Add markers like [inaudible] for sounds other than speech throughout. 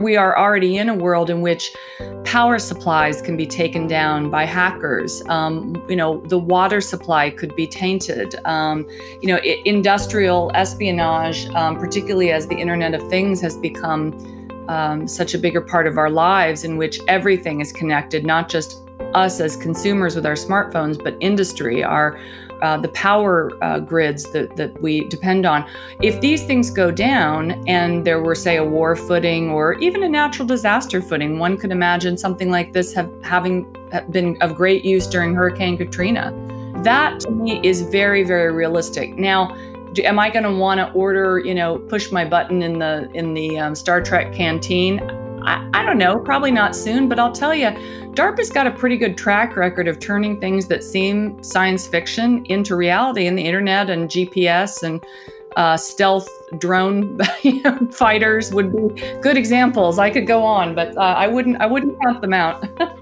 we are already in a world in which power supplies can be taken down by hackers. Um, you know, the water supply could be tainted. Um, you know, it, industrial espionage, um, particularly as the Internet of Things has become um, such a bigger part of our lives, in which everything is connected, not just us as consumers with our smartphones, but industry, our uh, the power uh, grids that, that we depend on. If these things go down and there were, say, a war footing or even a natural disaster footing, one could imagine something like this have, having been of great use during Hurricane Katrina. That to me is very, very realistic. Now, am I going to want to order, you know, push my button in the in the um, Star Trek canteen? I, I don't know, probably not soon, but I'll tell you, DARPA's got a pretty good track record of turning things that seem science fiction into reality, and the internet and GPS and uh, stealth drone [laughs] fighters would be good examples. I could go on, but uh, I wouldn't. I wouldn't count them out. [laughs]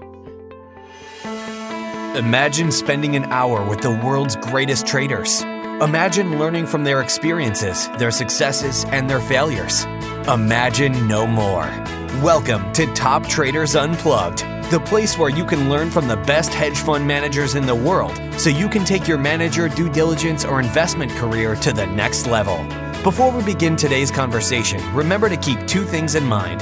Imagine spending an hour with the world's greatest traders. Imagine learning from their experiences, their successes, and their failures. Imagine no more. Welcome to Top Traders Unplugged the place where you can learn from the best hedge fund managers in the world so you can take your manager, due diligence, or investment career to the next level. Before we begin today's conversation, remember to keep two things in mind.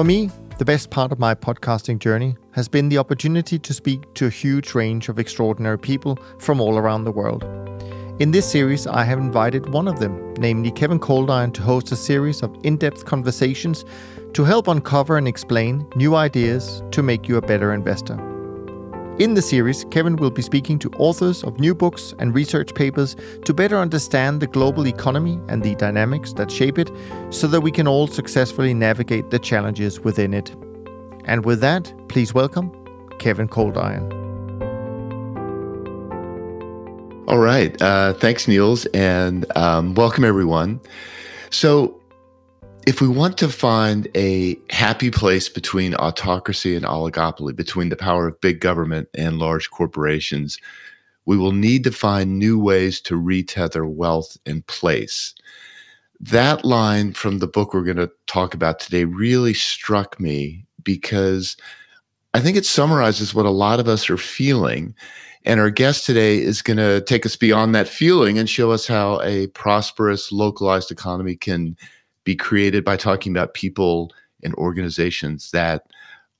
For me, the best part of my podcasting journey has been the opportunity to speak to a huge range of extraordinary people from all around the world. In this series, I have invited one of them, namely Kevin Coldiron, to host a series of in depth conversations to help uncover and explain new ideas to make you a better investor. In the series, Kevin will be speaking to authors of new books and research papers to better understand the global economy and the dynamics that shape it so that we can all successfully navigate the challenges within it. And with that, please welcome Kevin Coldiron. All right. Uh, thanks, Niels, and um, welcome everyone. So, if we want to find a happy place between autocracy and oligopoly, between the power of big government and large corporations, we will need to find new ways to retether wealth and place. That line from the book we're going to talk about today really struck me because I think it summarizes what a lot of us are feeling. And our guest today is going to take us beyond that feeling and show us how a prosperous, localized economy can be created by talking about people and organizations that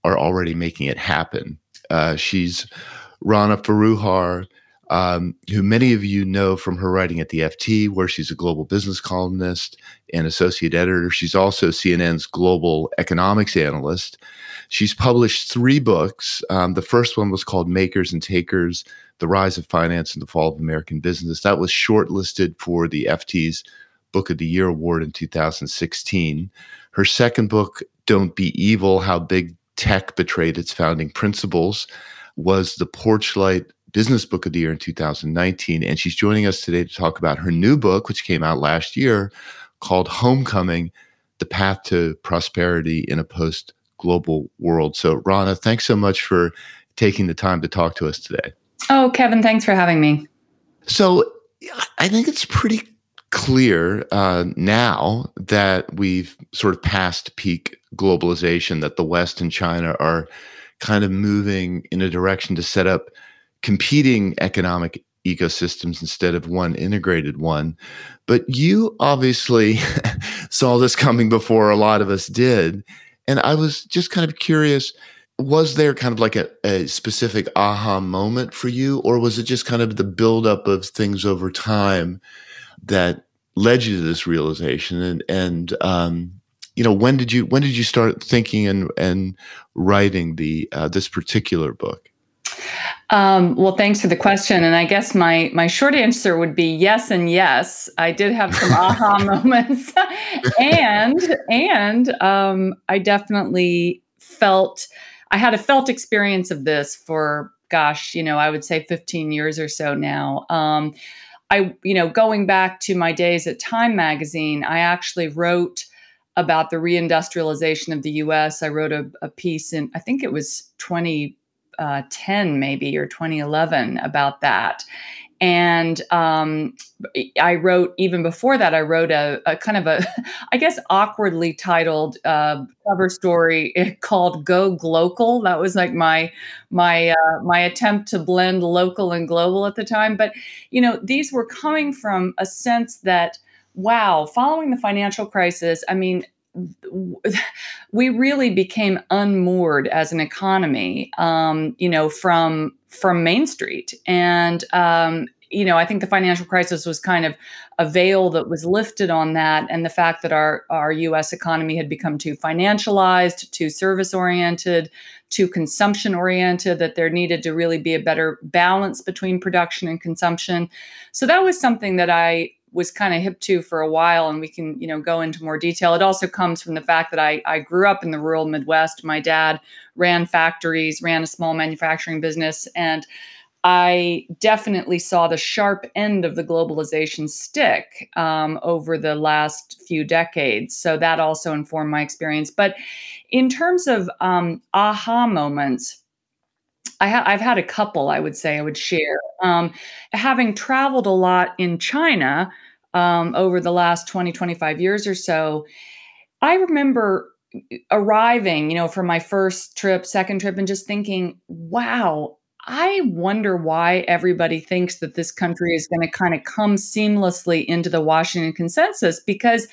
are already making it happen. Uh, she's Rana Foroohar, um, who many of you know from her writing at the FT, where she's a global business columnist and associate editor. She's also CNN's global economics analyst. She's published three books. Um, the first one was called Makers and Takers The Rise of Finance and the Fall of American Business. That was shortlisted for the FT's Book of the Year award in 2016. Her second book, Don't Be Evil How Big Tech Betrayed Its Founding Principles, was the Porchlight Business Book of the Year in 2019. And she's joining us today to talk about her new book, which came out last year, called Homecoming The Path to Prosperity in a Post Global World. So, Rana, thanks so much for taking the time to talk to us today. Oh, Kevin, thanks for having me. So, I think it's pretty clear uh, now that we've sort of passed peak globalization, that the West and China are kind of moving in a direction to set up competing economic ecosystems instead of one integrated one. But you obviously [laughs] saw this coming before a lot of us did. And I was just kind of curious was there kind of like a, a specific aha moment for you, or was it just kind of the buildup of things over time that led you to this realization? And, and, um, you know, when did you when did you start thinking and and writing the uh, this particular book? Um, well, thanks for the question, and I guess my my short answer would be yes and yes. I did have some aha [laughs] moments, and and um, I definitely felt I had a felt experience of this for gosh, you know, I would say 15 years or so now. Um, I, you know, going back to my days at Time Magazine, I actually wrote about the reindustrialization of the U.S. I wrote a, a piece in, I think it was 2010 uh, maybe or 2011 about that. And um, I wrote even before that. I wrote a, a kind of a, [laughs] I guess, awkwardly titled uh, cover story [laughs] called "Go Global." That was like my my uh, my attempt to blend local and global at the time. But you know, these were coming from a sense that wow, following the financial crisis, I mean, [laughs] we really became unmoored as an economy, um, you know, from from Main Street, and um, you know, I think the financial crisis was kind of a veil that was lifted on that, and the fact that our our U.S. economy had become too financialized, too service oriented, too consumption oriented, that there needed to really be a better balance between production and consumption. So that was something that I was kind of hip to for a while and we can you know go into more detail. It also comes from the fact that I, I grew up in the rural midwest. My dad ran factories ran a small manufacturing business and i definitely saw the sharp end of the globalization stick um, over the last few decades. So that also informed my experience. But in terms of um, aha moments I have had a couple, I would say, I would share. Um, having traveled a lot in China um, over the last 20, 25 years or so, I remember arriving, you know, for my first trip, second trip, and just thinking, wow, I wonder why everybody thinks that this country is going to kind of come seamlessly into the Washington consensus because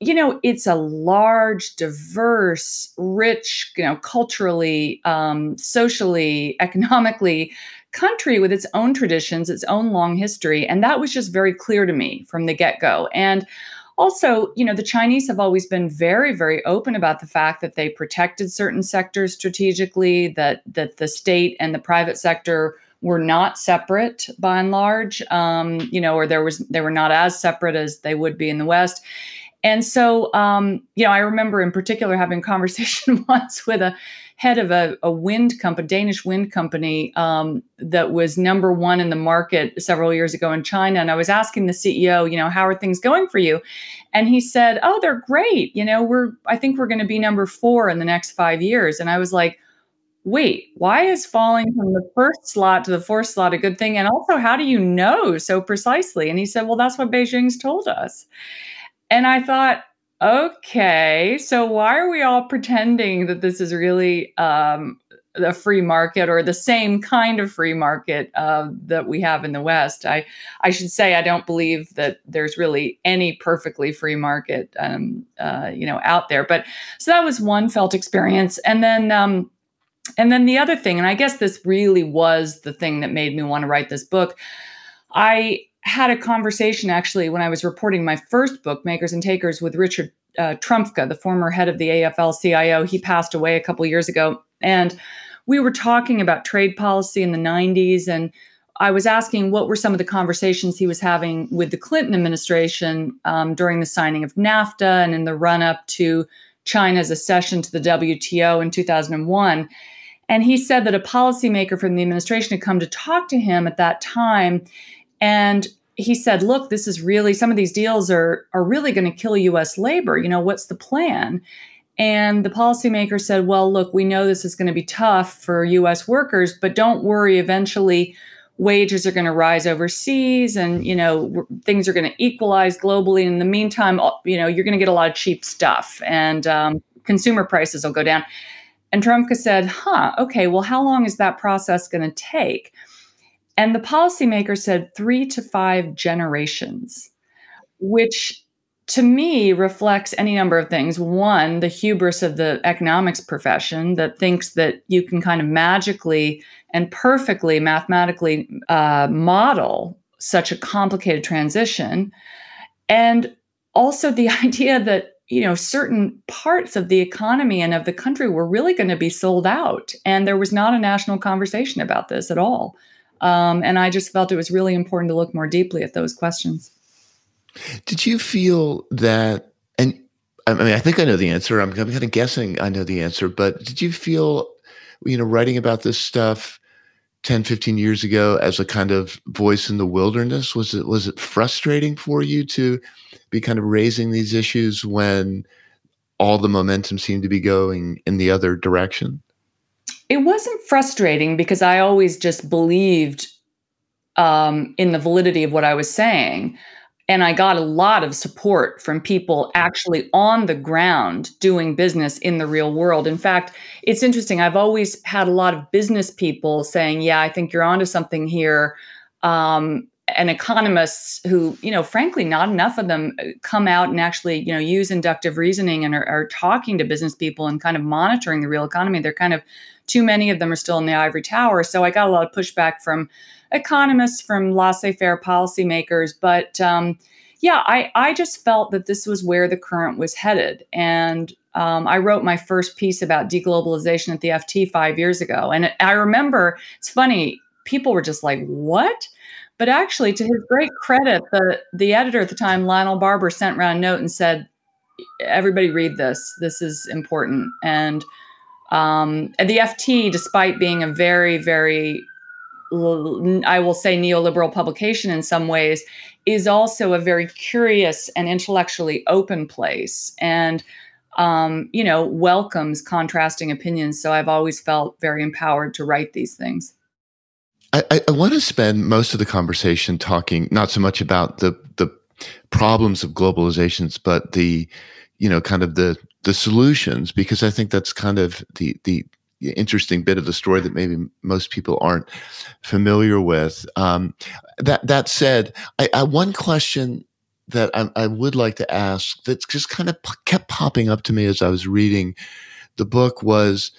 you know, it's a large, diverse, rich, you know, culturally, um, socially, economically country with its own traditions, its own long history. And that was just very clear to me from the get go. And also, you know, the Chinese have always been very, very open about the fact that they protected certain sectors strategically, that that the state and the private sector were not separate by and large, um, you know, or there was they were not as separate as they would be in the West. And so, um, you know, I remember in particular having a [laughs] conversation [laughs] once with a head of a, a wind company, Danish wind company, um, that was number one in the market several years ago in China. And I was asking the CEO, you know, how are things going for you? And he said, oh, they're great. You know, we're, I think we're going to be number four in the next five years. And I was like, wait, why is falling from the first slot to the fourth slot a good thing? And also, how do you know so precisely? And he said, well, that's what Beijing's told us. And I thought, okay, so why are we all pretending that this is really um, a free market or the same kind of free market uh, that we have in the West? I I should say I don't believe that there's really any perfectly free market, um, uh, you know, out there. But so that was one felt experience, and then. Um, and then the other thing, and I guess this really was the thing that made me want to write this book. I had a conversation actually when I was reporting my first book, Makers and Takers, with Richard uh, Trumka, the former head of the AFL CIO. He passed away a couple years ago. And we were talking about trade policy in the 90s. And I was asking what were some of the conversations he was having with the Clinton administration um, during the signing of NAFTA and in the run up to China's accession to the WTO in 2001. And he said that a policymaker from the administration had come to talk to him at that time and he said, look, this is really some of these deals are are really going to kill US labor. You know, what's the plan? And the policymaker said, well, look, we know this is going to be tough for US workers, but don't worry, eventually wages are going to rise overseas and you know things are going to equalize globally. In the meantime you know you're going to get a lot of cheap stuff and um, consumer prices will go down. And Trumka said huh okay. Well how long is that process going to take and the policymaker said three to five generations, which to me reflects any number of things. One, the hubris of the economics profession that thinks that you can kind of magically and perfectly mathematically uh, model such a complicated transition. And also the [laughs] idea that you know certain parts of the economy and of the country were really going to be sold out and there was not a national conversation about this at all um, and i just felt it was really important to look more deeply at those questions. Did you feel that and i mean i think i know the answer. I'm, I'm kind of guessing i know the answer but did you feel you know writing about this stuff 10 15 years ago as a kind of voice in the wilderness was it was it frustrating for you to be kind of raising these issues when all the momentum seemed to be going in the other direction it wasn't frustrating because i always just believed um, in the validity of what i was saying and I got a lot of support from people actually on the ground doing business in the real world. In fact, it's interesting. I've always had a lot of business people saying, Yeah, I think you're onto something here. Um, and economists who, you know, frankly, not enough of them uh, come out and actually, you know, use inductive reasoning and are, are talking to business people and kind of monitoring the real economy. They're kind of too many of them are still in the ivory tower. So I got a lot of pushback from economists, from laissez faire policymakers. But um, yeah, I, I just felt that this was where the current was headed. And um, I wrote my first piece about deglobalization at the FT five years ago. And I remember, it's funny, people were just like, what? But actually, to his great credit, the, the editor at the time, Lionel Barber, sent around a note and said, everybody read this. This is important. And um, the FT, despite being a very, very I will say neoliberal publication in some ways, is also a very curious and intellectually open place. And um, you know welcomes contrasting opinions so i've always felt very empowered to write these things. I, I want to spend most of the conversation talking not so much about the the problems of globalizations but the you know kind of the the solutions because i think that's kind of the the interesting bit of the story that maybe most people aren't familiar with. Um, that that said, I, I, one question that I, I, would like to ask that just kind of p- kept popping up to me as I was reading the book was,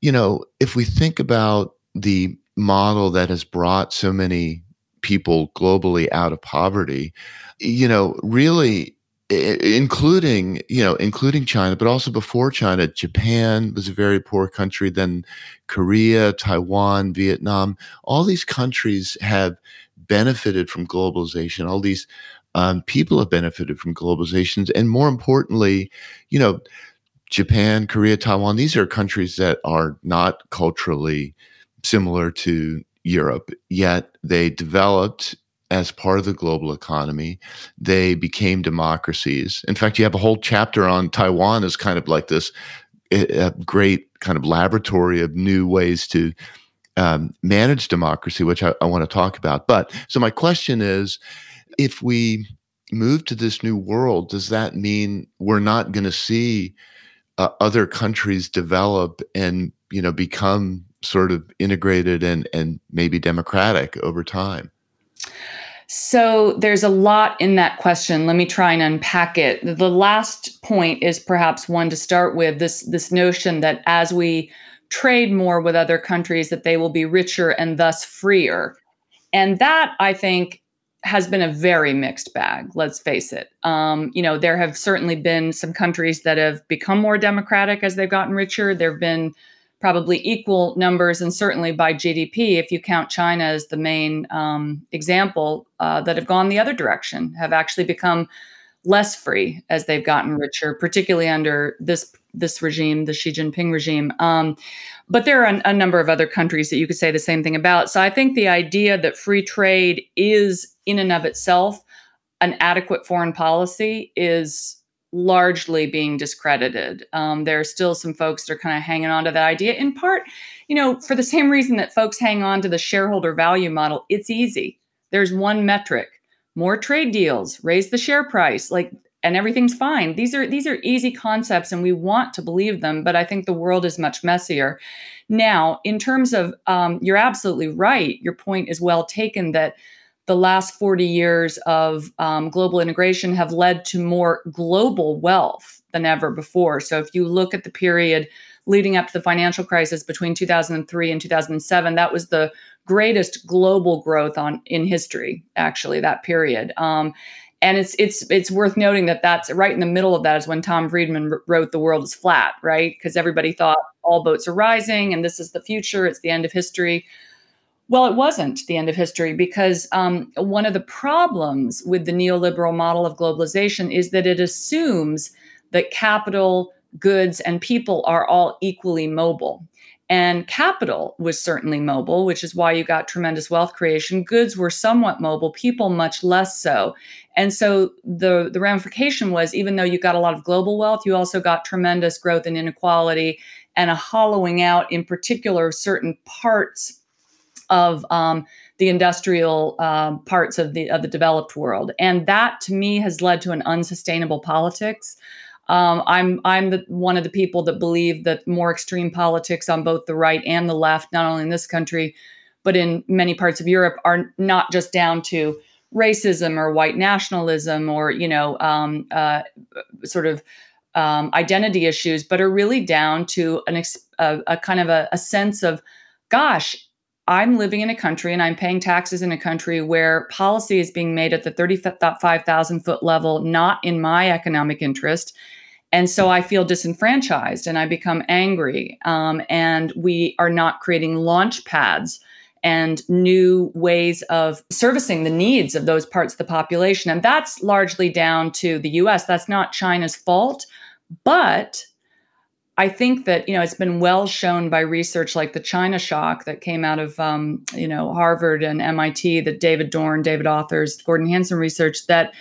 you know, if we think about the model that has brought so many people globally out of poverty, you know, really including you know including china but also before china japan was a very poor country then korea taiwan vietnam. All these countries have benefited from globalization. All these um, people have benefited from globalization and more importantly you know japan korea taiwan these are countries that are not culturally similar to europe yet they developed as part of the global economy. They became democracies. In fact, you have a whole chapter on Taiwan as kind of like this great kind of laboratory of new ways to um, manage democracy, which I, I want to talk about. But so my question is if we move to this new world, does that mean we're not going to see uh, other countries develop and you know become sort of integrated and and maybe democratic over time? So there's a lot in that question. Let me try and unpack it. The last point is perhaps one to start with this this notion that as we trade more with other countries that they will be richer and thus freer. And that I think has been a very mixed bag, let's face it. Um, you know, there have certainly been some countries that have become more democratic as they've gotten richer. There have been probably equal numbers, and certainly by GDP, if you count China as the main um, example, uh, that have gone the other direction, have actually become less free as they've gotten richer, particularly under this this regime, the Xi Jinping regime. Um, but there are a, a number of other countries that you could say the same thing about. So I think the idea that free trade is in and of itself an adequate foreign policy is largely being discredited. Um, there are still some folks that are kind of hanging on to that idea, in part, you know, for the same reason that folks hang on to the shareholder value model. It's easy. There's one metric: more trade deals, raise the share price, like, and everything's fine. These are these are easy concepts, and we want to believe them, but I think the world is much messier. Now, in terms of, um, you're absolutely right. Your point is well taken that the last 40 years of um, global integration have led to more global wealth than ever before. So if you look at the period leading up to the financial crisis between 2003 and 2007, that was the greatest global growth on in history. Actually, that period. Um, and it's it's it's worth noting that that's right in the middle of that is when Tom Friedman wrote "The World Is Flat," right? Because everybody thought all boats are rising and this is the future, it's the end of history. Well, it wasn't the end of history because um, one of the problems with the neoliberal model of globalization is that it assumes that capital, goods, and people are all equally mobile. And capital was certainly mobile, which is why you got tremendous wealth creation. Goods were somewhat mobile, people much less so. And so the, the ramification was even though you got a lot of global wealth, you also got tremendous growth in inequality and a hollowing out, in particular, of certain parts of um, the industrial um, parts of the of the developed world, and that to me has led to an unsustainable politics. Um, I'm I'm the, one of the people that believe that more extreme politics on both the right and the left, not only in this country, but in many parts of Europe, are not just down to racism or white nationalism or you know um, uh, sort of um, identity issues, but are really down to an ex- a, a, kind of a, a sense of, gosh, I'm living in a country and I'm paying taxes in a country where policy is being made at the 35,000 foot level, not in my economic interest. And so I feel disenfranchised and I become angry. Um, and we are not creating launch pads and new ways of servicing the needs of those parts of the population. And that's largely down to the US. That's not China's fault. But I think that you know it's been well shown by research like the China shock that came out of um, you know Harvard and MIT, that David Dorn, David Autor's, Gordon Hanson research that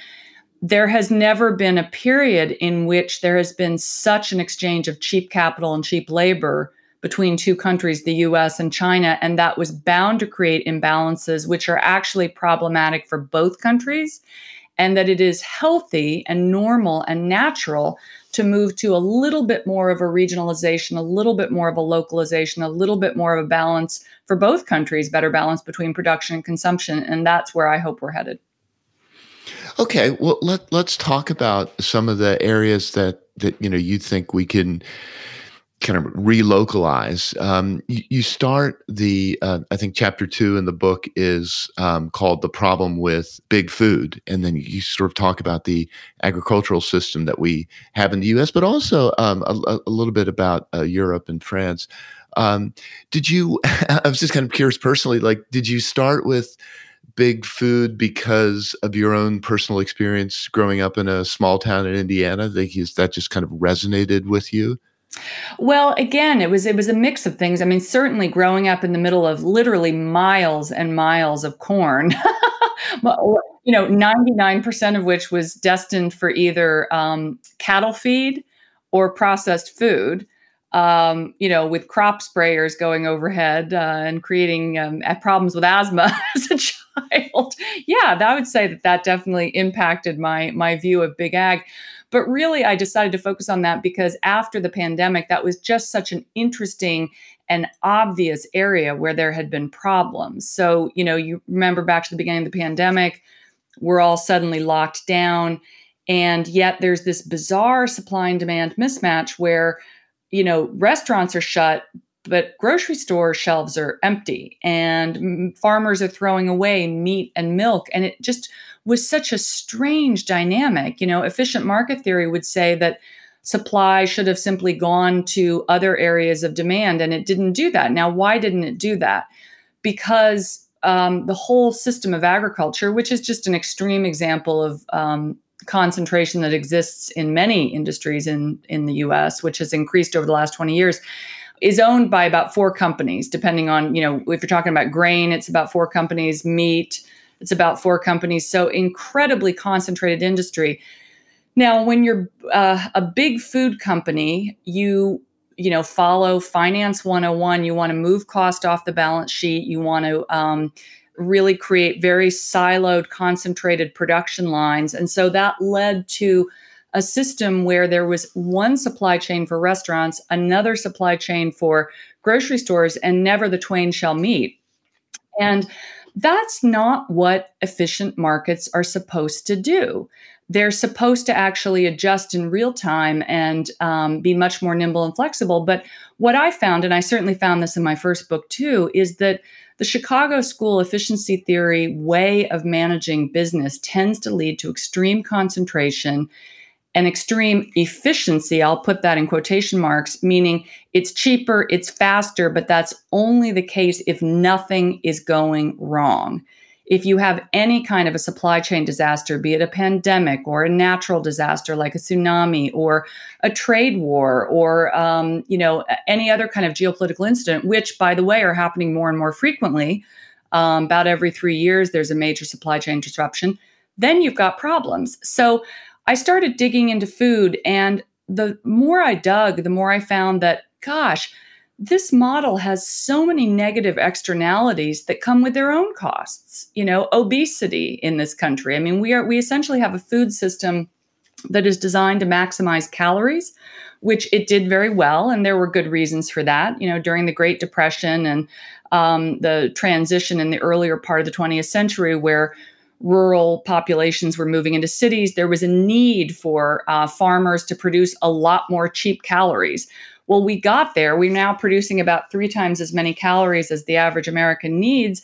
there has never been a period in which there has been such an exchange of cheap capital and cheap labor between two countries, the US and China, and that was bound to create imbalances which are actually problematic for both countries, and that it is healthy and normal and natural to move to a little bit more of a regionalization, a little bit more of a localization, a little bit more of a balance for both countries, better balance between production and consumption. And that's where I hope we're headed. Okay, well let let's talk about some of the areas that that you know you think we can kind of relocalize. Um, you, you, start the, uh, I think chapter two in the book is um, called The Problem with Big Food. And then you sort of talk about the agricultural system that we have in the US, but also um, a, a, little bit about uh, Europe and France. Um, did you, [laughs] I was just kind of curious personally, like, did you start with big food because of your own personal experience growing up in a small town in Indiana? Like, that just kind of resonated with you? Well, again, it was it was a mix of things. I mean, certainly growing up in the middle of literally miles and miles of corn, [laughs] you know, ninety nine percent of which was destined for either um, cattle feed or processed food. Um, you know, with crop sprayers going overhead uh, and creating um, problems with asthma [laughs] as a child. Yeah, I would say that that definitely impacted my my view of big ag. But really, I decided to focus on that because after the pandemic, that was just such an interesting and obvious area where there had been problems. So, you know, you remember back to the beginning of the pandemic, we're all suddenly locked down. And yet there's this bizarre supply and demand mismatch where, you know, restaurants are shut, but grocery store shelves are empty and farmers are throwing away meat and milk. And it just was such a strange dynamic. You know, efficient market theory would say that supply should have simply gone to other areas of demand, and it didn't do that. Now, why didn't it do that? Because um, the whole system of agriculture, which is just an extreme example of um, concentration that exists in many industries in, in the US, which has increased over the last 20 years, is owned by about four companies, depending on, you know, if you're talking about grain, it's about four companies, meat, it's about four companies. So incredibly concentrated industry. Now, when you're uh, a big food company, you you know follow finance 101 you want to move cost off the balance sheet you want to um, really create very siloed concentrated production lines and so that led to a system where there was one supply chain for restaurants another supply chain for grocery stores and never the twain shall meet and that's not what efficient markets are supposed to do. They're supposed to actually adjust in real time and um, be much more nimble and flexible. But what I found, and I certainly found this in my first book too, is that the Chicago School efficiency theory way of managing business tends to lead to extreme concentration and extreme efficiency. I'll put that in quotation marks, meaning it's cheaper, it's faster, but that's only the case if nothing is going wrong if you have any kind of a supply chain disaster, be it a pandemic or a natural disaster like a tsunami or a trade war or um, you know any other kind of geopolitical incident, which by the way are happening more and more frequently, um, about every three years there's a major supply chain disruption. Then you've got problems. So I started digging into food, and the more I dug, the more I found that gosh this model has so many negative externalities that come with their own costs you know obesity in this country. I mean we are we essentially have a food system that is designed to maximize calories which it did very well and there were good reasons for that you know during the great depression and um, the transition in the earlier part of the 20th century where rural populations were moving into cities there was a need for uh, farmers to produce a lot more cheap calories well, we got there. We're now producing about three times as many calories as the average American needs,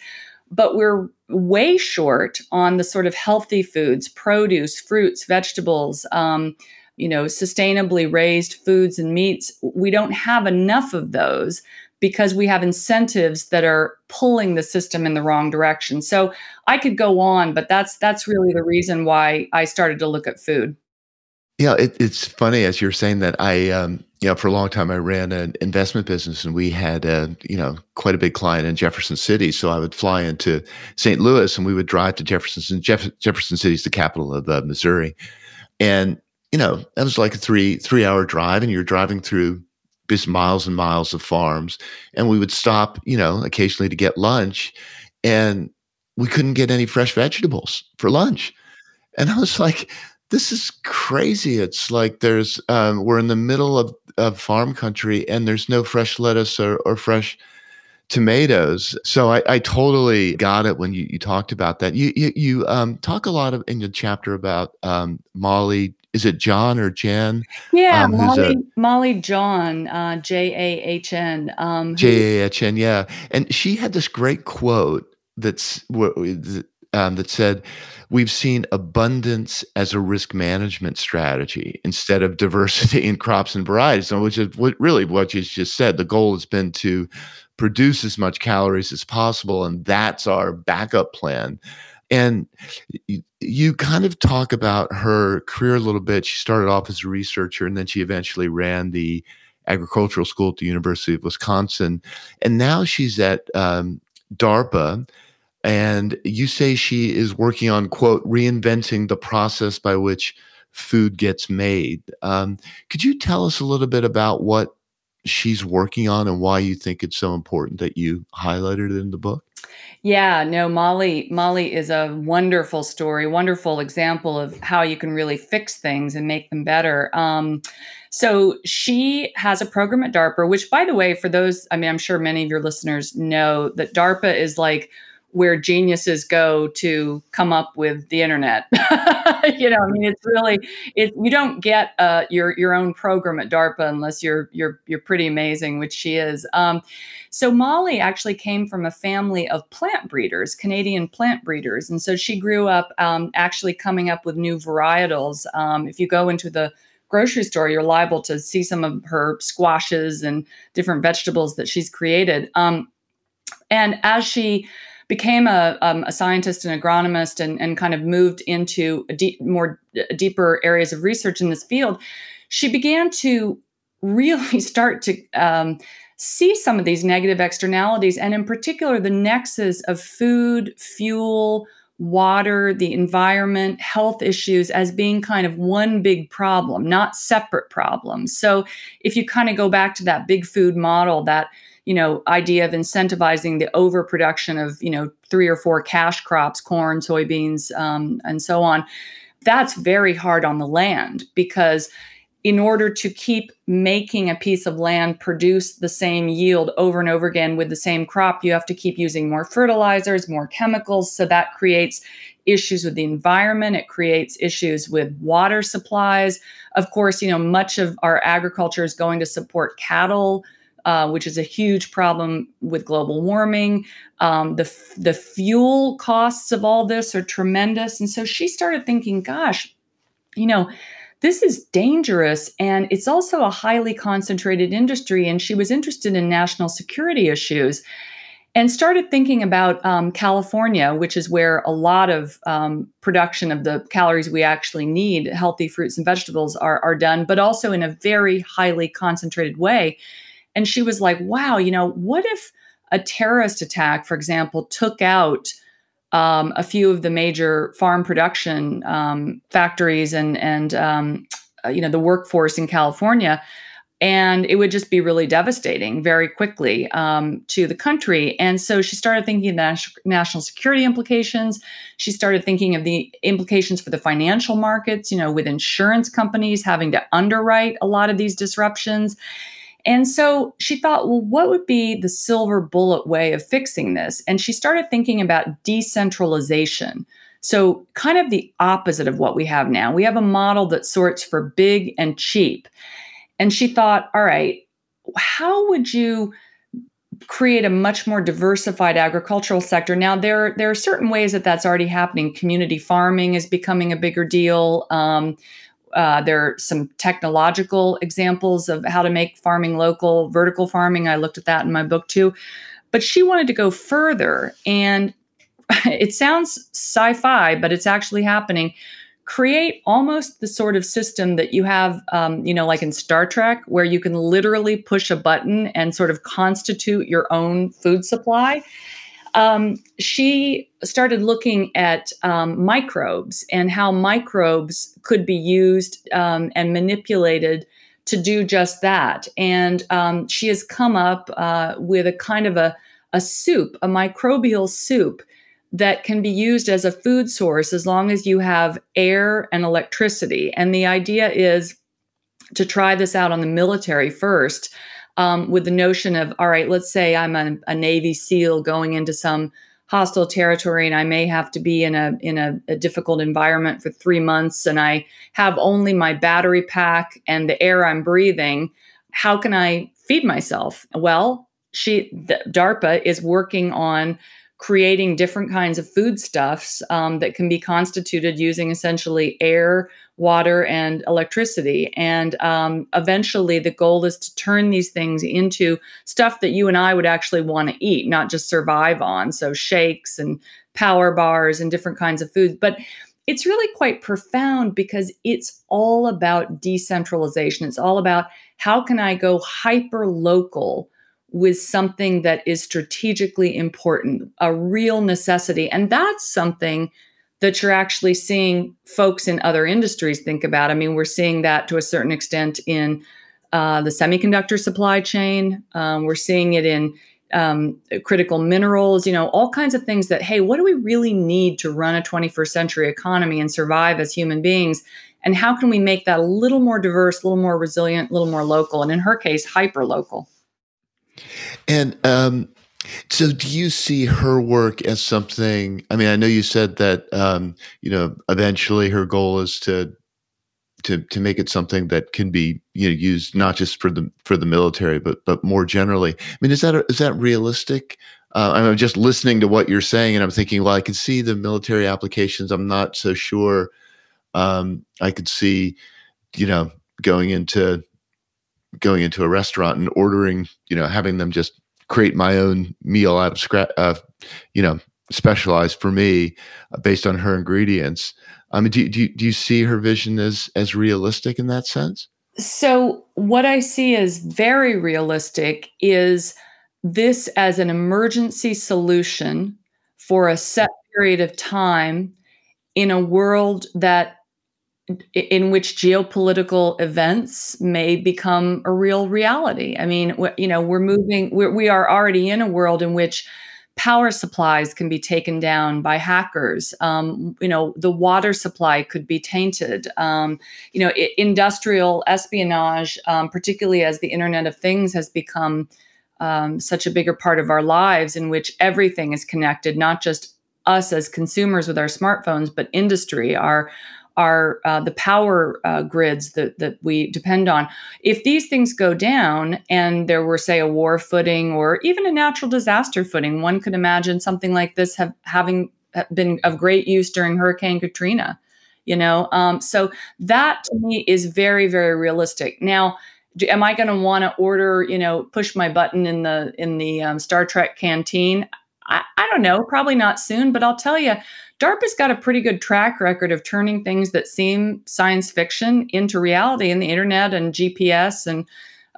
but we're way short on the sort of healthy foods, produce, fruits, vegetables. Um, you know, sustainably raised foods and meats, we don't have enough of those because we have incentives that are pulling the system in the wrong direction. So I could go on, but that's that's really the reason why I started to look at food. Yeah, it, it's funny as you're saying that. I, um, you know, for a long time I ran an investment business, and we had, a, you know, quite a big client in Jefferson City. So I would fly into St. Louis, and we would drive to Jefferson. Jeff, Jefferson City is the capital of uh, Missouri, and you know that was like a three three hour drive, and you're driving through just miles and miles of farms, and we would stop, you know, occasionally to get lunch, and we couldn't get any fresh vegetables for lunch, and I was like this is crazy. It's like there's um, we're in the middle of, of farm country and there's no fresh lettuce or, or fresh tomatoes. So I, I totally got it when you, you talked about that. You you, you um, talk a lot of, in your chapter about um, Molly. Is it John or Jen? Yeah, um, Molly, a, Molly John, uh, J A H N. Um, J A H N. Yeah, and she had this great quote that's um, that said, We've seen abundance as a risk management strategy instead of diversity [laughs] in crops and varieties, which is what, really what you just said. The goal has been to produce as much calories as possible, and that's our backup plan. And you, you kind of talk about her career a little bit. She started off as a researcher, and then she eventually ran the agricultural school at the University of Wisconsin. And now she's at um, DARPA and you say she is working on, quote, reinventing the process by which food gets made. Um, could you tell us a little bit about what she's working on and why you think it's so important that you highlighted it in the book? Yeah, no, Molly Molly is a wonderful story, wonderful example of how you can really fix things and make them better. Um, so she has a program at DARPA, which by the way, for those, I mean, I'm sure many of your listeners know that DARPA is like where geniuses go to come up with the internet. [laughs] you know, I mean, it's really it. You don't get uh, your your own program at DARPA unless you're you're you're pretty amazing, which she is. Um, so Molly actually came from a family of plant breeders, Canadian plant breeders, and so she grew up um, actually coming up with new varietals. Um, if you go into the grocery store, you're liable to see some of her squashes and different vegetables that she's created. Um, and as she became a, um, a scientist and agronomist and, and kind of moved into deep, more deeper areas of research in this field, she began to really [laughs] start to um, see some of these negative externalities, and in particular, the nexus of food, fuel, water, the environment, health issues as being kind of one big problem, not separate problems. So if you kind of go back to that big food model, that you know idea of incentivizing the overproduction of you know three or four cash crops corn soybeans um, and so on that's very hard on the land because in order to keep making a piece of land produce the same yield over and over again with the same crop you have to keep using more fertilizers more chemicals. So that creates issues with the environment. It creates issues with water supplies. Of course you know much of our agriculture is going to support cattle uh, which is a huge problem with global warming. Um, the the fuel costs of all this are tremendous, and so she started thinking, "Gosh, you know." This is dangerous, and it's also a highly concentrated industry. And she was interested in national security issues and started thinking about um, California, which is where a lot of um, production of the calories we actually need, healthy fruits and vegetables, are, are done, but also in a very highly concentrated way. And she was like, wow, you know, what if a terrorist attack, for example, took out um, a few of the major farm production um, factories and, and um, uh, you know, the workforce in California? and it would just be really devastating very quickly um, to the country. And so she started thinking of the national security implications. She started thinking of the implications for the financial markets, you know, with insurance companies having to underwrite a lot of these disruptions. And so she thought, well, what would be the silver bullet way of fixing this? And she started thinking about decentralization. So, kind of the opposite of what we have now. We have a model that sorts for big and cheap. And she thought, all right, how would you create a much more diversified agricultural sector? Now, there, there are certain ways that that's already happening. Community farming is becoming a bigger deal. Um, uh, there are some technological examples of how to make farming local, vertical farming. I looked at that in my book too. But she wanted to go further. And [laughs] it sounds sci fi, but it's actually happening create almost the sort of system that you have, um, you know, like in Star Trek, where you can literally push a button and sort of constitute your own food supply. Um, she started looking at um, microbes and how microbes could be used um, and manipulated to do just that. And um, she has come up uh, with a kind of a, a soup, a microbial soup that can be used as a food source as long as you have air and electricity. And the idea is to try this out on the military first um, with the notion of all right, let's say I'm a, a, Navy SEAL going into some hostile territory and I may have to be in a in a, a difficult environment for three months and I have only my battery pack and the air I'm breathing. How can I feed myself? Well, she DARPA is working on creating different kinds of foodstuffs um, that can be constituted using essentially air, water, and electricity. And um, eventually, the goal is to turn these things into stuff that you and I would actually want to eat, not just survive on. So, shakes and power bars and different kinds of foods. But it's really quite profound because it's all about decentralization. It's all about how can I go hyper local with something that is strategically important, a real necessity. And that's something that you're actually seeing folks in other industries think about. I mean, we're seeing that to a certain extent in uh, the semiconductor supply chain. Um, we're seeing it in um, critical minerals, you know, all kinds of things that, hey, what do we really need to run a 21st century economy and survive as human beings? And how can we make that a little more diverse, a little more resilient, a little more local? And in her case, hyper local. And um, so, do you see her work as something? I mean, I know you said that um, you know eventually her goal is to to to make it something that can be you know used not just for the for the military, but but more generally. I mean, is that is that realistic? Uh, I'm just listening to what you're saying, and I'm thinking, well, I can see the military applications. I'm not so sure. Um, I could see, you know, going into going into a restaurant and ordering, you know, having them just create my own meal out of scratch, uh, you know, specialized for me uh, based on her ingredients. I mean, do, do, do you see her vision as as realistic in that sense? So, what I see as very realistic is this as an emergency solution for a set period of time in a world that in which geopolitical events may become a real reality. I mean, you know, we're moving, we're, we are already in a world in which power supplies can be taken down by hackers. Um, you know, the water supply could be tainted. Um, you know, I- industrial espionage, um, particularly as the Internet of Things has become um, such a bigger part of our lives, in which everything is connected, not just us as consumers with our smartphones, but industry, our our uh, the power uh, grids that that we depend on. If these things go down, and there were say a war footing or even a natural disaster footing, one could imagine something like this have having uh, been of great use during Hurricane Katrina. You know, um, so that to me is very very realistic. Now am I going to want to order, you know, push my button in the in the um, Star Trek canteen? I, I don't know, probably not soon, but I'll tell you, DARPA's got a pretty good track record of turning things that seem science fiction into reality, and the internet and GPS and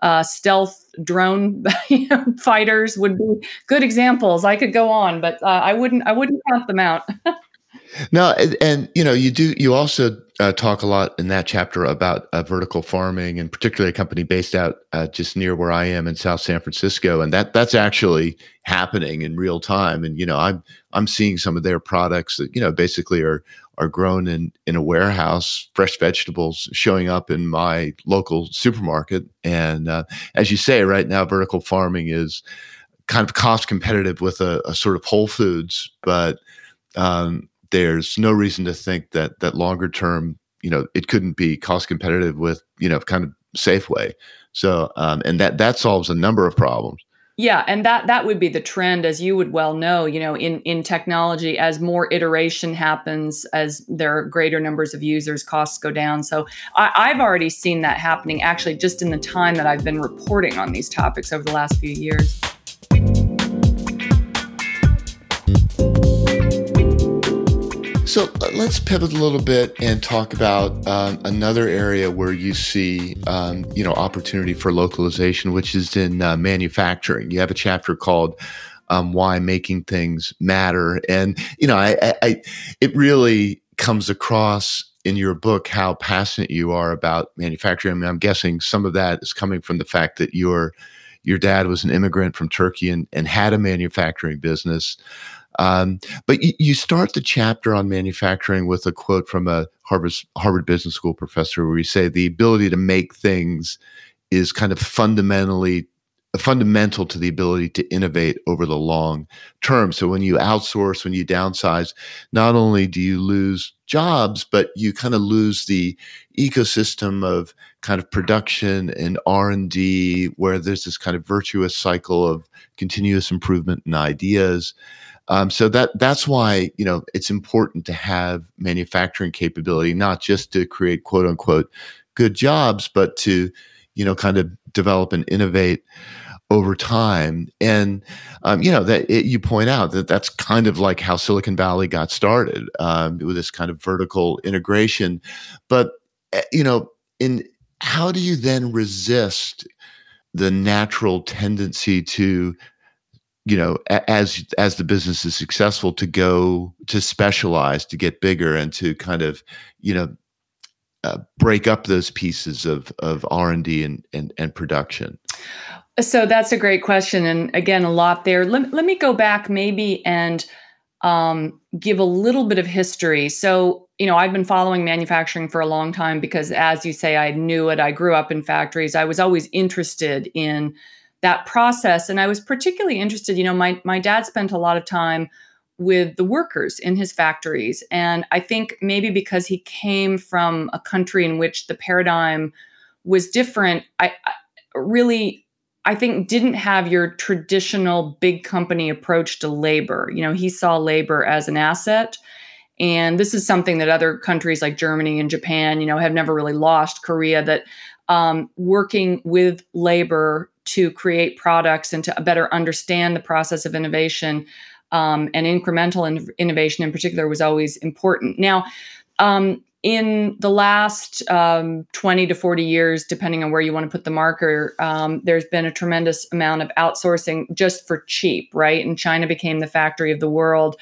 uh, stealth drone [laughs] fighters would be good examples. I could go on, but uh, I wouldn't. I wouldn't count them out. [laughs] no, and, and, you know, you do. You also uh, talk a lot in that chapter about uh, vertical farming, and particularly a company based out uh, just near where I am in South San Francisco, and that that's actually happening in real time. And you know, I'm I'm seeing some of their products that you know basically are are grown in in a warehouse, fresh vegetables showing up in my local supermarket. And uh, as you say, right now, vertical farming is kind of cost competitive with a, a sort of Whole Foods, but um, there's no reason to think that that longer term, you know, it couldn't be cost competitive with, you know, kind of Safeway. So, um, and that that solves a number of problems. Yeah, and that that would be the trend, as you would well know. You know, in in technology, as more iteration happens, as there are greater numbers of users, costs go down. So I, I've already seen that happening. Actually, just in the time that I've been reporting on these topics over the last few years. So uh, let's pivot a little bit and talk about um, another area where you see, um, you know, opportunity for localization, which is in uh, manufacturing. You have a chapter called um, "Why Making Things Matter," and you know, I, I, I, it really comes across in your book how passionate you are about manufacturing. I mean, I'm guessing some of that is coming from the fact that your your dad was an immigrant from Turkey and, and had a manufacturing business. Um, but you, you, start the chapter on manufacturing with a quote from a Harvard, Harvard Business School professor where you say the ability to make things is kind of fundamentally fundamental to the ability to innovate over the long term. So when you outsource, when you downsize, not only do you lose jobs, but you kind of lose the ecosystem of kind of production and R&D where there's this kind of virtuous cycle of continuous improvement and ideas. Um, so that that's why you know it's important to have manufacturing capability, not just to create quote unquote good jobs, but to you know kind of develop and innovate over time. And um, you know that it, you point out that that's kind of like how Silicon Valley got started um, with this kind of vertical integration. But eh, you know, in how do you then resist the natural tendency to you know as as the business is successful to go to specialize to get bigger and to kind of you know uh, break up those pieces of of r&d and, and and production? So that's a great question and again a lot there. Let, let me go back maybe and um, give a little bit of history. So you know i've been following manufacturing for a long time because as you say i knew it. I grew up in factories. I was always interested in that process. And I was particularly interested, you know, my my dad spent a lot of time with the workers in his factories. And I think maybe because he came from a country in which the paradigm was different, I, I really I think didn't have your traditional big company approach to labor. You know, he saw labor as an asset. And this is something that other countries like Germany and Japan, you know, have never really lost. Korea, that um, working with labor to create products and to better understand the process of innovation um, and incremental in- innovation in particular was always important. Now, um, in the last um, 20 to 40 years, depending on where you want to put the marker, um, there's been a tremendous amount of outsourcing just for cheap, right? And China became the factory of the world.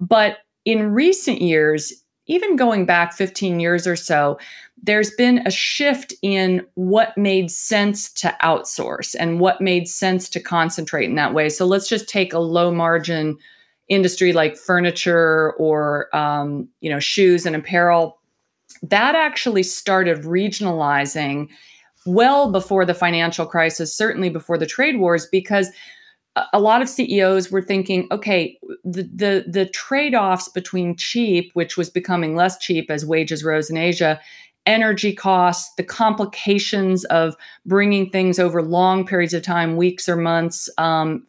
But in recent years, even going back 15 years or so, there's been a shift in what made sense to outsource and what made sense to concentrate in that way. So let's just take a low margin industry like furniture or um, you know shoes and apparel. That actually started regionalizing well before the financial crisis, certainly before the trade wars, because a lot of CEOs were thinking, okay, the the the trade-offs between cheap, which was becoming less cheap as wages rose in Asia, energy costs, the complications of bringing things over long periods of time, weeks or months, um,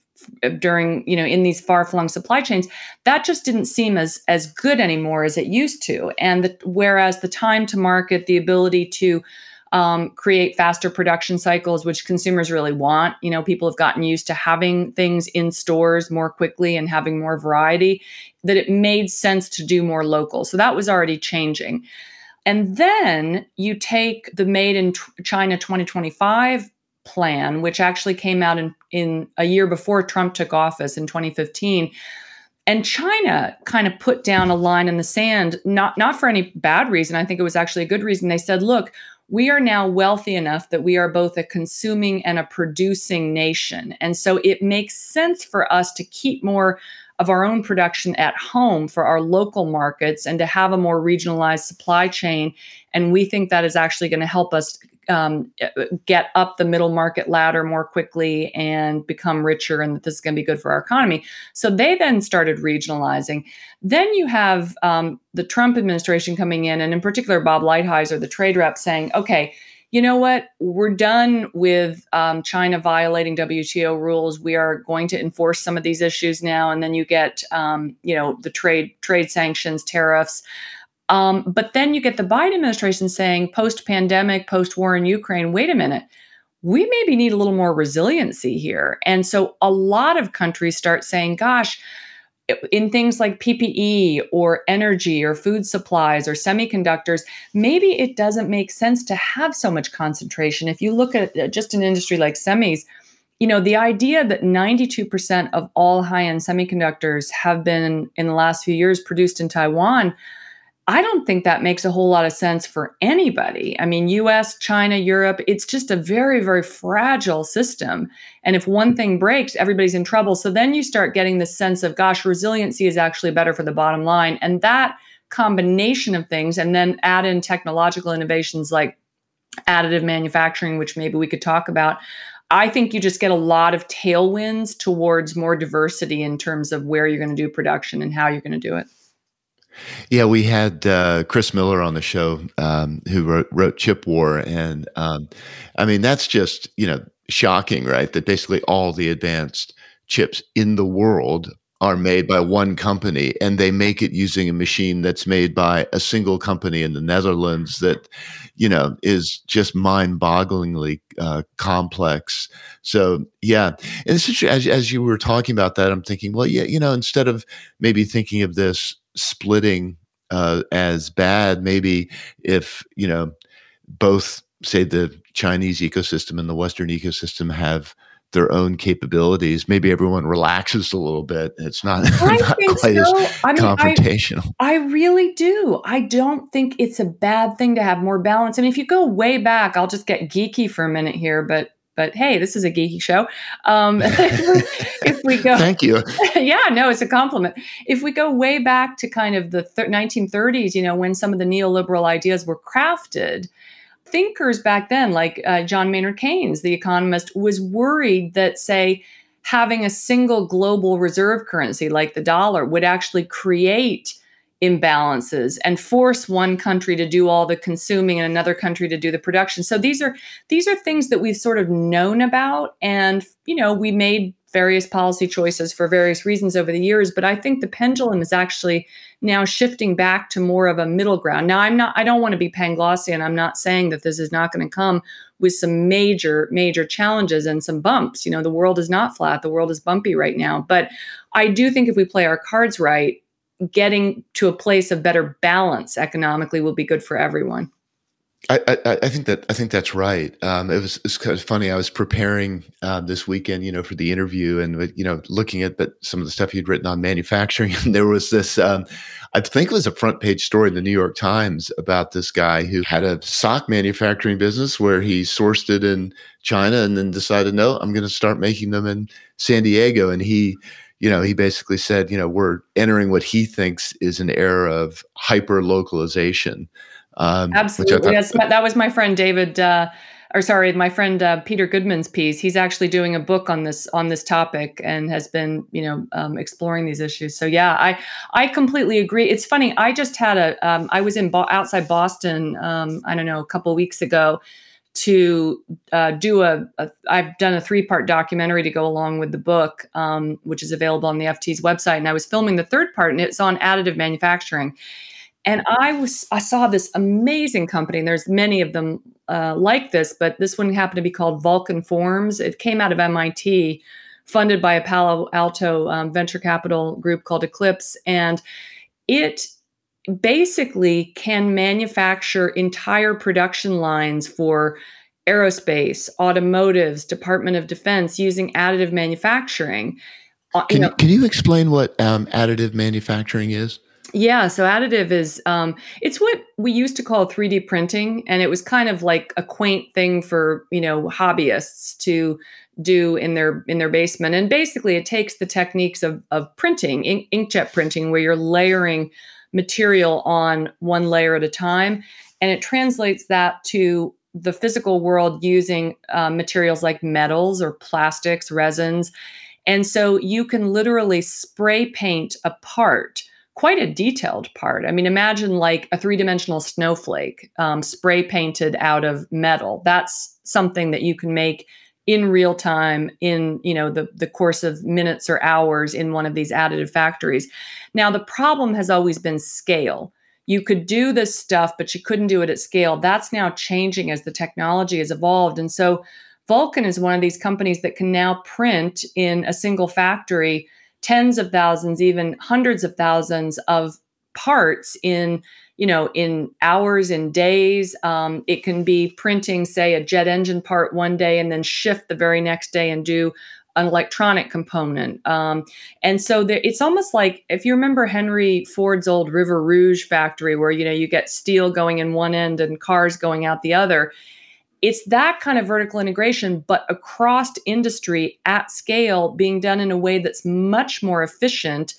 during you know in these far-flung supply chains that just didn't seem as as good anymore as it used to. And the, whereas the time to market the ability to um, create faster production cycles, which consumers really want. You know, people have gotten used to having things in stores more quickly and having more variety, that it made sense to do more local. So that was already changing. And then you take the Made in China 2025 plan, which actually came out in, in a year before Trump took office in 2015. And China kind of put down a line in the sand, not, not for any bad reason. I think it was actually a good reason. They said, look, we are now wealthy enough that we are both a consuming and a producing nation. And so it makes sense for us to keep more of our own production at home for our local markets and to have a more regionalized supply chain. And we think that is actually going to help us um, get up the middle market ladder more quickly and become richer, and that this is going to be good for our economy. So they then started regionalizing. Then you have um, the Trump administration coming in, and in particular, Bob Lighthizer, the trade rep, saying, okay, you know what? We're done with um, China violating WTO rules. We are going to enforce some of these issues now, and then you get, um, you know, the trade trade sanctions, tariffs. Um, but then you get the Biden administration saying, post pandemic, post war in Ukraine, wait a minute, we maybe need a little more resiliency here. And so a lot of countries start saying, gosh, in things like PPE or energy or food supplies or semiconductors, maybe it doesn't make sense to have so much concentration. If you look at uh, just an industry like semis, you know, the idea that 92% of all high end semiconductors have been in the last few years produced in Taiwan, I don't think that makes a whole lot of sense for anybody. I mean, US, China, Europe, it's just a very, very fragile system. And if one thing breaks, everybody's in trouble. So then you start getting the sense of, gosh, resiliency is actually better for the bottom line. And that combination of things, and then add in technological innovations like additive manufacturing, which maybe we could talk about. I think you just get a lot of tailwinds towards more diversity in terms of where you're going to do production and how you're going to do it. Yeah, we had uh, Chris Miller on the show, um, who wrote, wrote Chip War, and um, I mean that's just you know shocking, right? That basically all the advanced chips in the world are made by one company, and they make it using a machine that's made by a single company in the Netherlands. That you know is just mind-bogglingly uh, complex. So yeah, and it's as as you were talking about that, I'm thinking, well, yeah, you know, instead of maybe thinking of this splitting uh, as bad. Maybe if you know both, say the Chinese ecosystem and the Western ecosystem have their own capabilities, maybe everyone relaxes a little bit. It's not, [laughs] not quite so. as I mean, confrontational. I, I, really do. I don't think it's a bad thing to have more balance. I mean, if you go way back, I'll just get geeky for a minute here, but but hey, this is a geeky show. Um, [laughs] if we go, thank you. [laughs] yeah, no, it's a compliment. If we go way back to kind of the th- 1930s, you know, when some of the neoliberal ideas were crafted, thinkers back then, like uh, John Maynard Keynes, the economist, was worried that, say, having a single global reserve currency like the dollar would actually create imbalances and force one country to do all the consuming and another country to do the production. So these are these are things that we've sort of known about and you know, we made various policy choices for various reasons over the years, but I think the pendulum is actually now shifting back to more of a middle ground. Now I'm not I don't want to be Panglossian. I'm not saying that this is not going to come with some major major challenges and some bumps. You know, the world is not flat. The world is bumpy right now, but I do think if we play our cards right, getting to a place of better balance economically will be good for everyone. I, I, I think that I think that's right. Um, it was kind of funny. I was preparing um, this weekend, you know, for the interview, and you know, looking at but some of the stuff you'd written on manufacturing, [laughs] and there was this. Um, I think it was a front page story in the New York Times about this guy who had a sock manufacturing business where he sourced it in China and then decided, no, I'm going to start making them in San Diego, and he you know, he basically said, you know, we're entering what he thinks is an era of hyper localization. Um, Absolutely, thought, that was my friend David uh, or sorry, my friend uh, Peter Goodman's piece. He's actually doing a book on this on this topic and has been, you know, um, exploring these issues. So yeah, I I completely agree. It's funny. I just had a um, I was in Bo- outside Boston. Um, I don't know a couple weeks ago to uh, do a, a. I've done a three part documentary to go along with the book, um, which is available on the FT's website. And I was filming the third part, and it's on additive manufacturing. And I was I saw this amazing company, and there's many of them uh, like this, but this one happened to be called Vulcan Forms. It came out of MIT, funded by a Palo Alto um, venture capital group called Eclipse, and it basically can manufacture entire production lines for aerospace, automotives, Department of Defense using additive manufacturing. Uh, can, you know, can you explain what um, additive manufacturing is? Yeah, so additive is um, it's what we used to call 3D printing, and it was kind of like a quaint thing for you know hobbyists to do in their in their basement. And basically, it takes the techniques of of printing, ink, inkjet printing, where you're layering material on one layer at a time, and it translates that to the physical world using uh, materials like metals or plastics, resins. And so you can literally spray paint a part quite a detailed part. I mean, imagine like a three dimensional snowflake um, spray painted out of metal. That's something that you can make in real time in you know the, the course of minutes or hours in one of these additive factories now the problem has always been scale. You could do this stuff but you couldn't do it at scale. That's now changing as the technology has evolved. And so vulcan is one of these companies that can now print in a single factory tens of thousands, even hundreds of thousands of parts in you know in hours in days. Um, it can be printing say a jet engine part one day and then shift the very next day and do an electronic component um, and so there, it's almost like if you remember henry ford's old river rouge factory where you know you get steel going in one end and cars going out the other it's that kind of vertical integration, but across industry at scale being done in a way that's much more efficient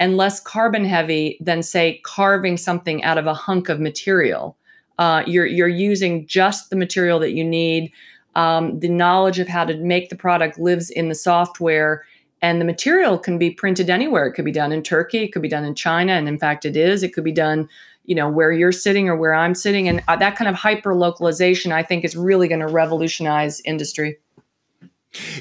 and less carbon heavy than, say, carving something out of a hunk of material. Uh, you're, you're using just the material that you need. Um, the knowledge of how to make the product lives in the software, and the material can be printed anywhere. It could be done in Turkey, it could be done in China, and in fact, it is. It could be done you know where you're sitting or where i'm sitting and uh, that kind of hyper localization i think is really going to revolutionize industry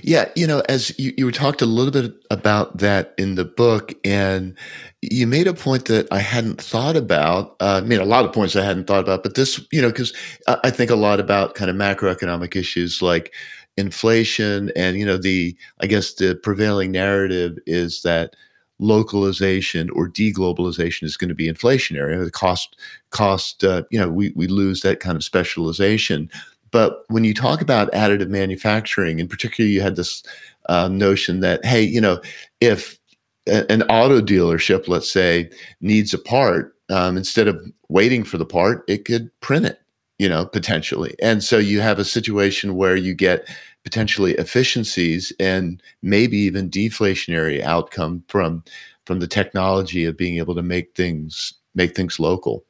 yeah you know as you, you talked a little bit about that in the book and you made a point that i hadn't thought about uh, i mean a lot of points i hadn't thought about but this you know because i think a lot about kind of macroeconomic issues like inflation and you know the i guess the prevailing narrative is that localization or deglobalization is going to be inflationary. The cost, cost, uh, you know, we, we lose that kind of specialization. But when you talk about additive manufacturing, in particular, you had this uh, notion that, hey, you know, if a, an auto dealership, let's say, needs a part, um, instead of waiting for the part, it could print it, you know, potentially. And so you have a situation where you get potentially efficiencies and maybe even deflationary outcome from from the technology of being able to make things make things local.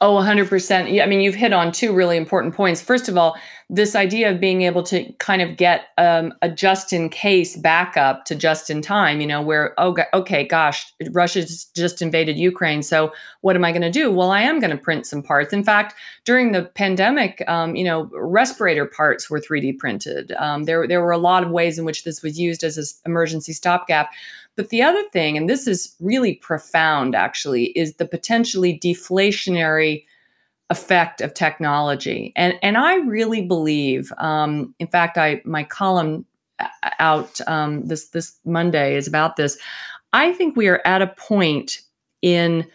Oh, 100%. Yeah, I mean, you've hit on two really important points. First of all, this idea of being able to kind of get um, a just in case backup to just in time, you know, where, oh, okay, gosh, Russia's just invaded Ukraine. So what am I going to do? Well, I am going to print some parts. In fact, during the pandemic, um, you know, respirator parts were 3D printed. Um, there, there were a lot of ways in which this was used as an emergency stopgap. But the other thing, and this is really profound actually, is the potentially deflationary effect of technology. And and I really believe, um, in fact, I my column uh, out um, this this Monday is about this. I think we are at a point in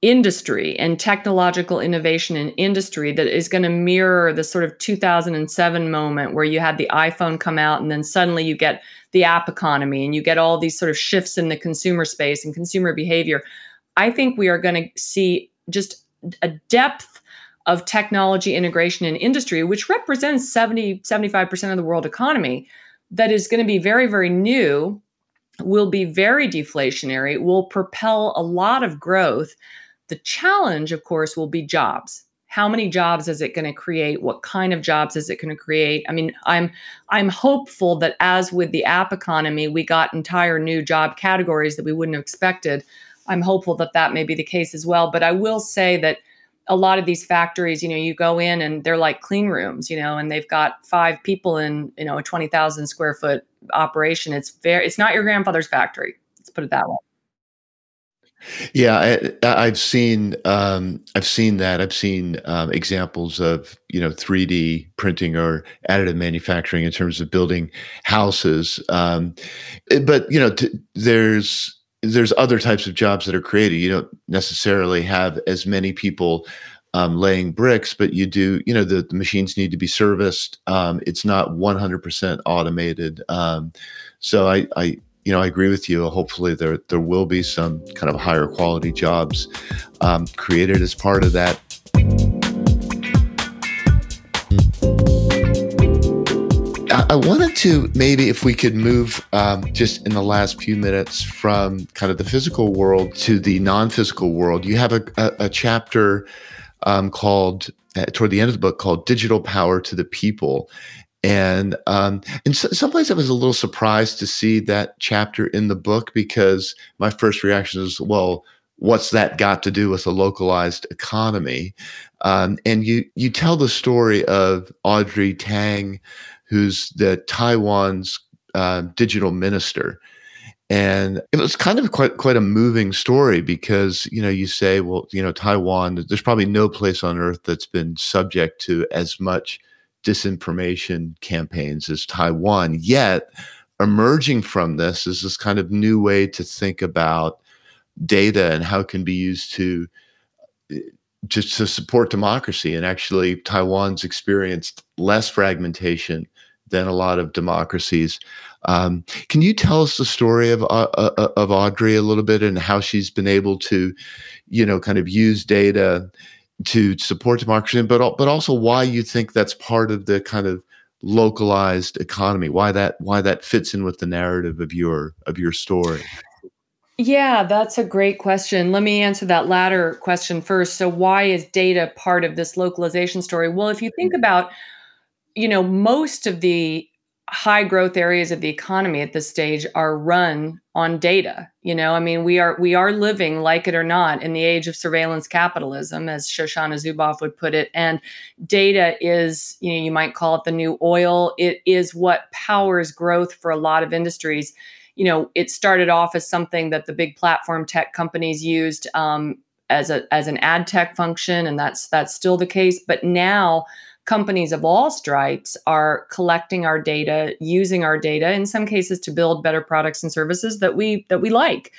industry and technological innovation in industry that is going to mirror the sort of 2007 moment where you had the iPhone come out and then suddenly you get the app economy and you get all these sort of shifts in the consumer space and consumer behavior. I think we are going to see just a depth of technology integration in industry, which represents 70, 75% of the world economy, that is going to be very, very new, will be very deflationary, will propel a lot of growth. The challenge, of course, will be jobs. how many jobs is it going to create what kind of jobs is it going to create i mean i'm i'm hopeful that as with the app economy we got entire new job categories that we wouldn't have expected i'm hopeful that that may be the case as well but i will say that a lot of these factories you know you go in and they're like clean rooms you know and they've got five people in you know a 20,000 square foot operation it's very it's not your grandfather's factory let's put it that way yeah, I, have seen um, I've seen that. I've seen um, examples of you know 3D printing or additive manufacturing in terms of building houses. Um, eh, but you know, t- there's there's other types of jobs that are created. You don't necessarily have as many people um, laying bricks, but you do. You know, the, the machines need to be serviced. Um, it's not 100% automated. Um, so I, I you know, I agree with you. Hopefully, there there will be some kind of higher quality jobs um, created as part of that. I wanted to maybe if we could move um, just in the last few minutes from kind of the physical world to the non-physical world. You have a, a, a chapter um, called uh, toward the end of the book called "Digital Power to the People," And um, in I was a little surprised to see that chapter in the book because my first reaction is, well, what's that got to do with a localized economy? Um, and you you tell the story of Audrey Tang, who's the Taiwan's uh, digital minister. And it was kind of quite quite a moving story because you know you say well you know Taiwan there's probably no place on earth that's been subject to as much disinformation campaigns as Taiwan. Yet, emerging from this is this kind of new way to think about data and how it can be used to just to support democracy. And actually, Taiwan's experienced less fragmentation than a lot of democracies. Um, can you tell us the story of uh, uh of Audrey a little bit and how she's been able to, you know, kind of use data to support democracy, but but also why you think that's part of the kind of localized economy. Why that why that fits in with the narrative of your of your story. Yeah, that's a great question. Let me answer that latter question first. So, why is data part of this localization story? Well, if you think about, you know, most of the high growth areas of the economy at this stage are run on data you know? I mean we are we are living like it or not in the age of surveillance capitalism as shoshana zuboff would put it and data is you know you might call it the new oil. It is what powers growth for a lot of industries. You know it started off as something that the big platform tech companies used um, as a as an ad tech function and that's that's still the case but now companies of all stripes are collecting our data using our data in some cases to build better products and services that we that we like.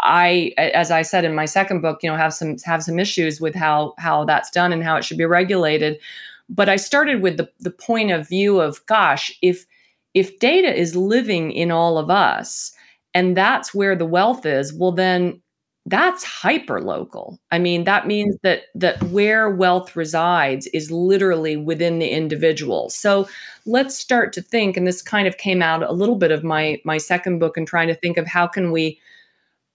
I as i said in my second book you know have some have some issues with how how that's done and how it should be regulated. But i started with the the point of view of gosh if if data is living in all of us and that's where the wealth is well then that's hyper local i mean that means that that where wealth resides is literally within the individual. So let's start to think and this kind of came out a little bit of my my second book and trying to think of how can we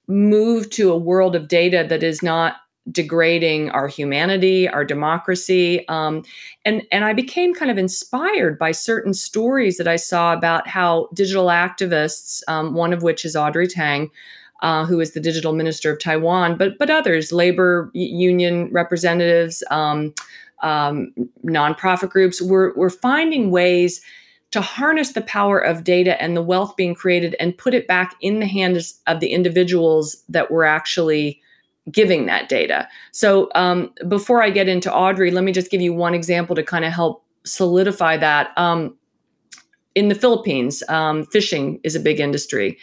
move to a world of data that is not degrading our humanity our democracy um, and and i became kind of inspired by certain stories that i saw about how digital activists um, one of which is audrey tang uh, who is the digital minister of Taiwan, but but others, labor union representatives, um, um, nonprofit groups, we're, we're finding ways to harness the power of data and the wealth being created and put it back in the hands of the individuals that were actually giving that data. So um, before I get into Audrey, let me just give you one example to kind of help solidify that. Um, in the Philippines, um, fishing is a big industry.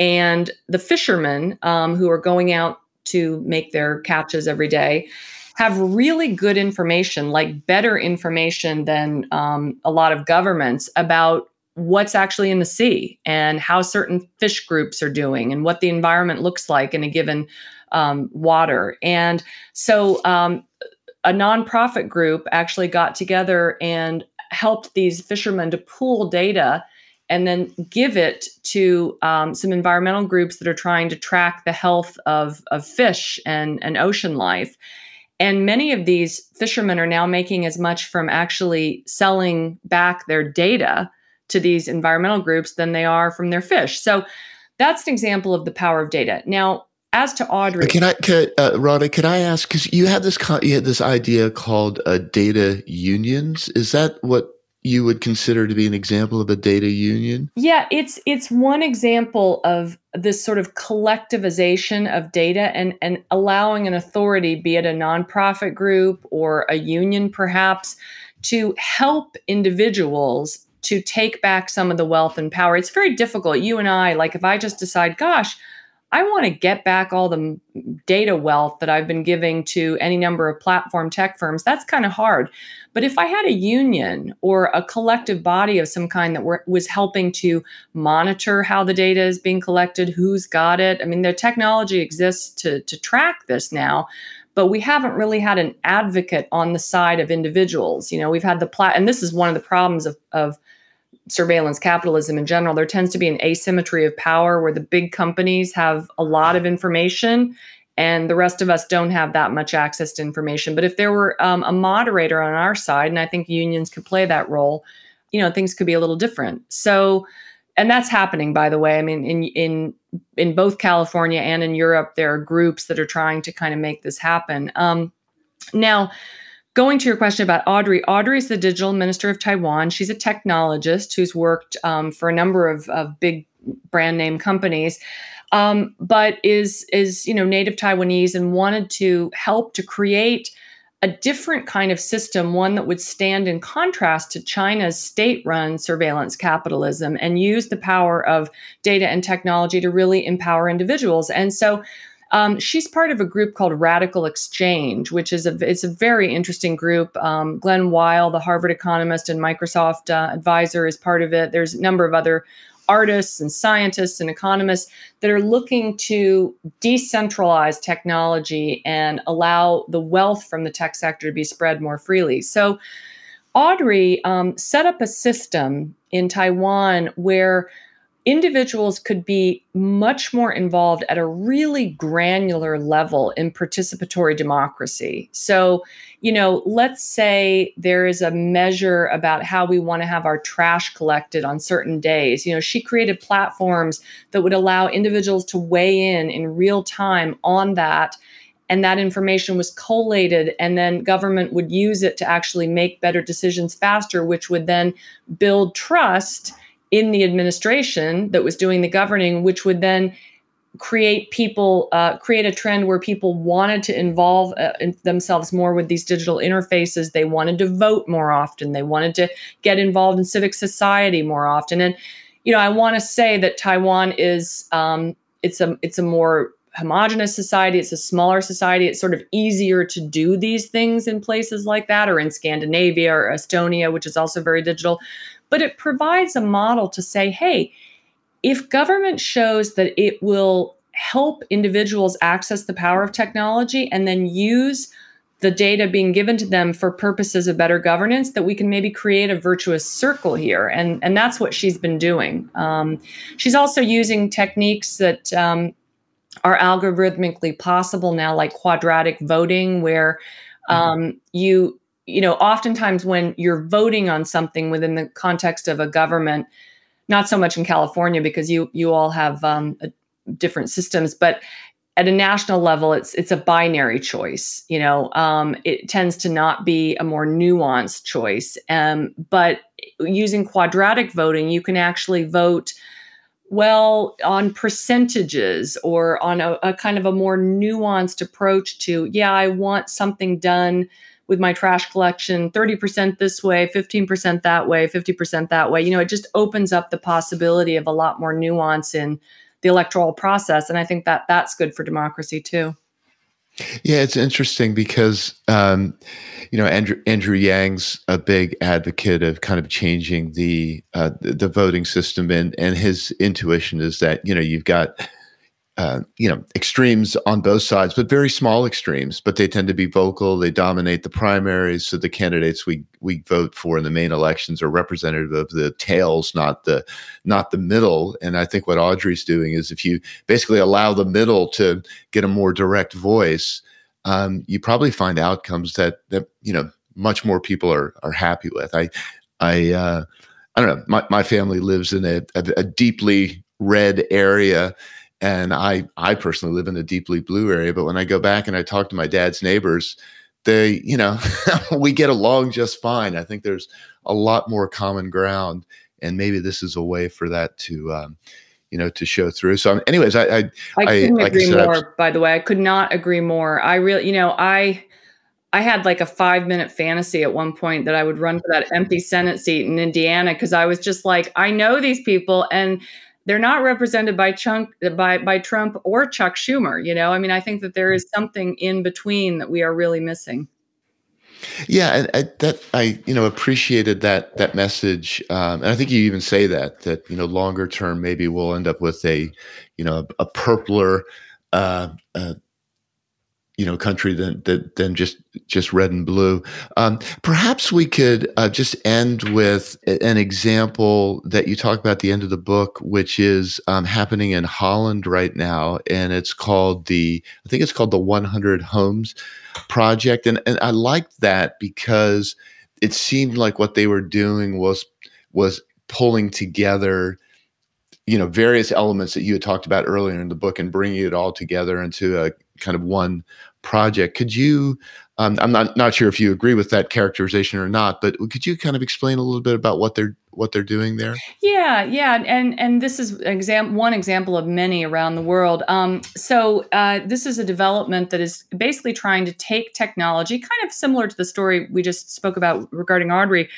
And the fishermen um, who are going out to make their catches every day have really good information, like better information than um, a lot of governments about what's actually in the sea and how certain fish groups are doing and what the environment looks like in a given um, water. And so um, a nonprofit group actually got together and helped these fishermen to pool data and then give it to um, some environmental groups that are trying to track the health of, of fish and, and ocean life. And many of these fishermen are now making as much from actually selling back their data to these environmental groups than they are from their fish. So that's an example of the power of data. Now, as to Audrey, can I, can, uh? Can I ask? Because you have this, you had this idea called uh, data unions. Is that what you would consider to be an example of a data union? Yeah, it's it's one example of this sort of collectivization of data and and allowing an authority, be it a nonprofit group or a union perhaps, to help individuals to take back some of the wealth and power. It's very difficult. You and I, like if I just decide, gosh, I want to get back all the data wealth that I've been giving to any number of platform tech firms. That's kind of hard. But if I had a union or a collective body of some kind that were, was helping to monitor how the data is being collected, who's got it, I mean, the technology exists to, to track this now. But we haven't really had an advocate on the side of individuals. You know, we've had the plat, and this is one of the problems of, of surveillance capitalism in general, there tends to be an asymmetry of power where the big companies have a lot of information and the rest of us don't have that much access to information. But if there were um, a moderator on our side, and I think unions could play that role, you know, things could be a little different. So, and that's happening, by the way. I mean, in in in both California and in Europe, there are groups that are trying to kind of make this happen. Um, now, going to your question about Audrey, Audrey is the digital minister of Taiwan. She's a technologist who's worked um, for a number of, of, big brand name companies, um, but is is you know native Taiwanese and wanted to help to create a different kind of system, one that would stand in contrast to China's state-run surveillance capitalism and use the power of data and technology to really empower individuals. And so um, she's part of a group called Radical Exchange, which is a it's a very interesting group. Um, Glen Weyl, the Harvard economist and Microsoft uh, advisor, is part of it. There's a number of other artists and scientists and economists that are looking to decentralize technology and allow the wealth from the tech sector to be spread more freely. So. Audrey um, set up a system in Taiwan where individuals could be much more involved at a really granular level in participatory democracy. So, you know, let's say there is a measure about how we want to have our trash collected on certain days. You know, she created platforms that would allow individuals to weigh in in real time on that. And that information was collated, and then government would use it to actually make better decisions faster, which would then build trust in the administration that was doing the governing, which would then create people uh, create a trend where people wanted to involve uh, in themselves more with these digital interfaces. They wanted to vote more often. They wanted to get involved in civic society more often. And you know i want to say that taiwan is um, it's a it's a more homogenous society. It's a smaller society. It's sort of easier to do these things in places like that or in scandinavia or estonia which is also very digital but it provides a model to say, hey, if government shows that it will help individuals access the power of technology and then use the data being given to them for purposes of better governance that we can maybe create a virtuous circle here and and that's what she's been doing um, she's also using techniques that um, are algorithmically possible now like quadratic voting where mm-hmm. um, you you know, oftentimes when you're voting on something within the context of a government, not so much in California because you you all have um, different systems, but at a national level, it's it's a binary choice. You know, um, it tends to not be a more nuanced choice. Um, but using quadratic voting, you can actually vote well on percentages or on a, a kind of a more nuanced approach to yeah, I want something done with my trash collection 30% this way 15% that way 50% that way. You know it just opens up the possibility of a lot more nuance in the electoral process and i think that that's good for democracy too. Yeah, it's interesting because um, you know Andrew Andrew Yang's a big advocate of kind of changing the uh, the, voting system, and and his intuition is that you know you've got uh, you know extremes on both sides, but very small extremes. But they tend to be vocal. They dominate the primaries. So the candidates we we vote for in the main elections are representative of the tails, not the not the middle. And I think what Audrey's doing is if you basically allow the middle to get a more direct voice. um, you probably find outcomes that that you know much more people are are happy with. I I uh, I don't know. My my family lives in a, a, a deeply red area and I I personally live in a deeply blue area. But when I go back and I talk to my dad's neighbors, they you know [laughs] we get along just fine. I think there's a lot more common ground, and maybe this is a way for that to. Um, you know, to show through. So, anyways, I I, I couldn't like agree I said, more. by the way, I could not agree more. I really, you know, I I had like a five minute fantasy at one point that I would run for that empty Senate seat in Indiana because I was just like, I know these people and they're not represented by Chunk by by Trump or Chuck Schumer. You know, I mean, I think that there is something in between that we are really missing. Yeah, and I, that I you know appreciated that that message, um, and I think you even say that that you know longer term maybe we'll end up with a you know a, a purpler uh, uh, you know country than than, than just just red and blue. Um, perhaps we could uh, just end with an example that you talk about at the end of the book, which is um, happening in Holland right now, and it's called the I think it's called the 100 Homes Project, and and I liked that because it seemed like what they were doing was was pulling together you know various elements that you had talked about earlier in the book and bringing it all together into a kind of one project. Could you? Um, I'm not not sure if you agree with that characterization or not, but could you kind of explain a little bit about what they're what they're doing there? Yeah, yeah, and and this is exam one example of many around the world. Um, so uh, this is a development that is basically trying to take technology, kind of similar to the story we just spoke about regarding Audrey,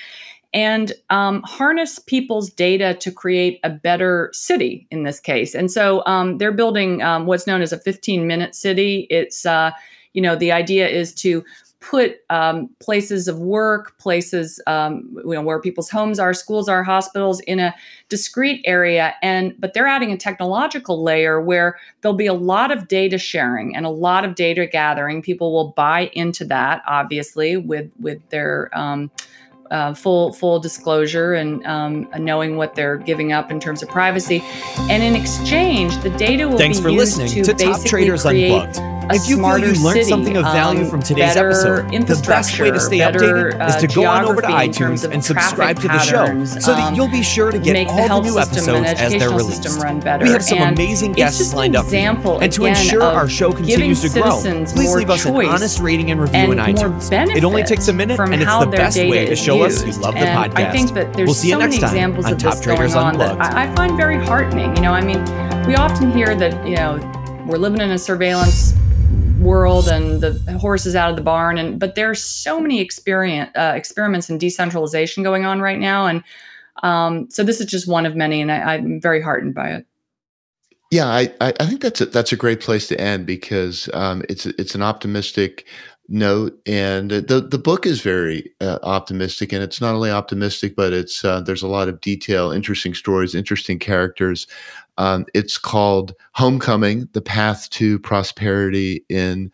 and um, harness people's data to create a better city in this case. And so um, they're building um, what's known as a 15 minute city. It's, uh, you know, the idea is to put um, places of work, places um, you know where people's homes are, schools are, hospitals in a discrete area, and but they're adding a technological layer where there'll be a lot of data sharing and a lot of data gathering. People will buy into that, obviously, with with their um, uh, full full disclosure and um, knowing what they're giving up in terms of privacy. And in exchange, the data will Thanks be for used listening to, to Top Traders Unplugged if you feel you learned something of value um, from today's episode, the best way to stay better, updated is to go on over to iTunes and subscribe to the show so that um, you'll be sure to get all the, new episodes as they're released. We have some and amazing guests lined up you. And to ensure our show continues to grow, please leave us an honest rating and review in iTunes. It only takes a minute and it's the best way to show us you love the podcast. I think that there's we'll see you next time on Top Traders Unplugged. I find very heartening. You know, I mean, we often hear that, you know, we're living in a surveillance world and the horses out of the barn. And but there's so many experience uh, experiments in decentralization going on right now. And um, so this is just one of many and I, am very heartened by it. Yeah I, I think that's a, that's a great place to end because um, it's it's an optimistic note and the the book is very uh, optimistic and it's not only optimistic but it's uh, there's a lot of detail interesting stories interesting characters um, it's called Homecoming: The Path to Prosperity in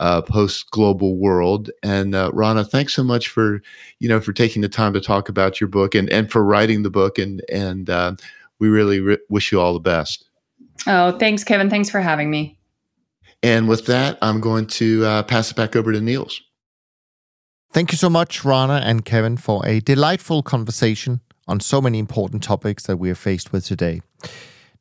a Post Global World. And uh, Rana, thanks so much for you know for taking the time to talk about your book and and for writing the book. And and uh, we really re- wish you all the best. Oh, thanks, Kevin. Thanks for having me. And with that, I'm going to uh, pass it back over to Niels. Thank you so much, Rana and Kevin, for a delightful conversation on so many important topics that we are faced with today.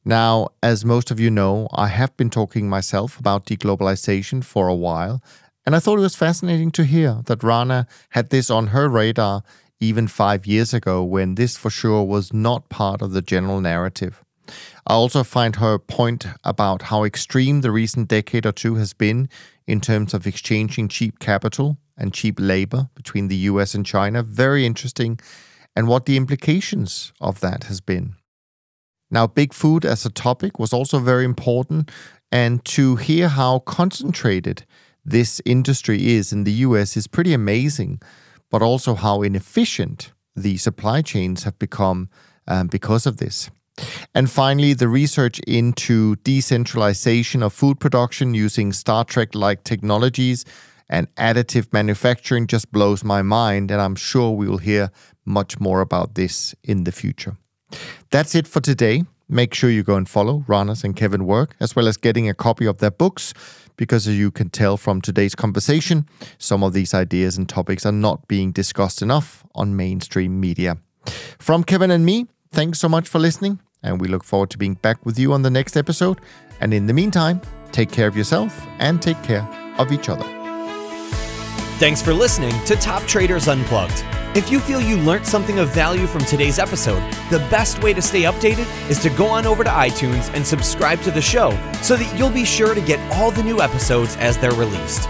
Now, as most of you know, I have been talking myself about deglobalization for a while, and I thought it was fascinating to hear that Rana had this on her radar even five years ago when this for sure was not part of the general narrative. I also find her point about how extreme the recent decade or two has been in terms of exchanging cheap capital and cheap labor between the US and China very interesting and what the implications of that has been. Now, big food as a topic was also very important, and to hear how concentrated this industry is in the US is pretty amazing, but also how inefficient the supply chains have become um, because of this. And finally, the research into decentralization of food production using Star Trek like technologies and additive manufacturing just blows my mind, and I'm sure we will hear much more about this in the future. That's it for today. Make sure you go and follow Rana's and Kevin work, as well as getting a copy of their books, because as you can tell from today's conversation, some of these ideas and topics are not being discussed enough on mainstream media. From Kevin and me, thanks so much for listening, and we look forward to being back with you on the next episode. And in the meantime, take care of yourself and take care of each other. Thanks for listening to Top Traders Unplugged. If you feel you learned something of value from today's episode, the best way to stay updated is to go on over to iTunes and subscribe to the show so that you'll be sure to get all the new episodes as they're released.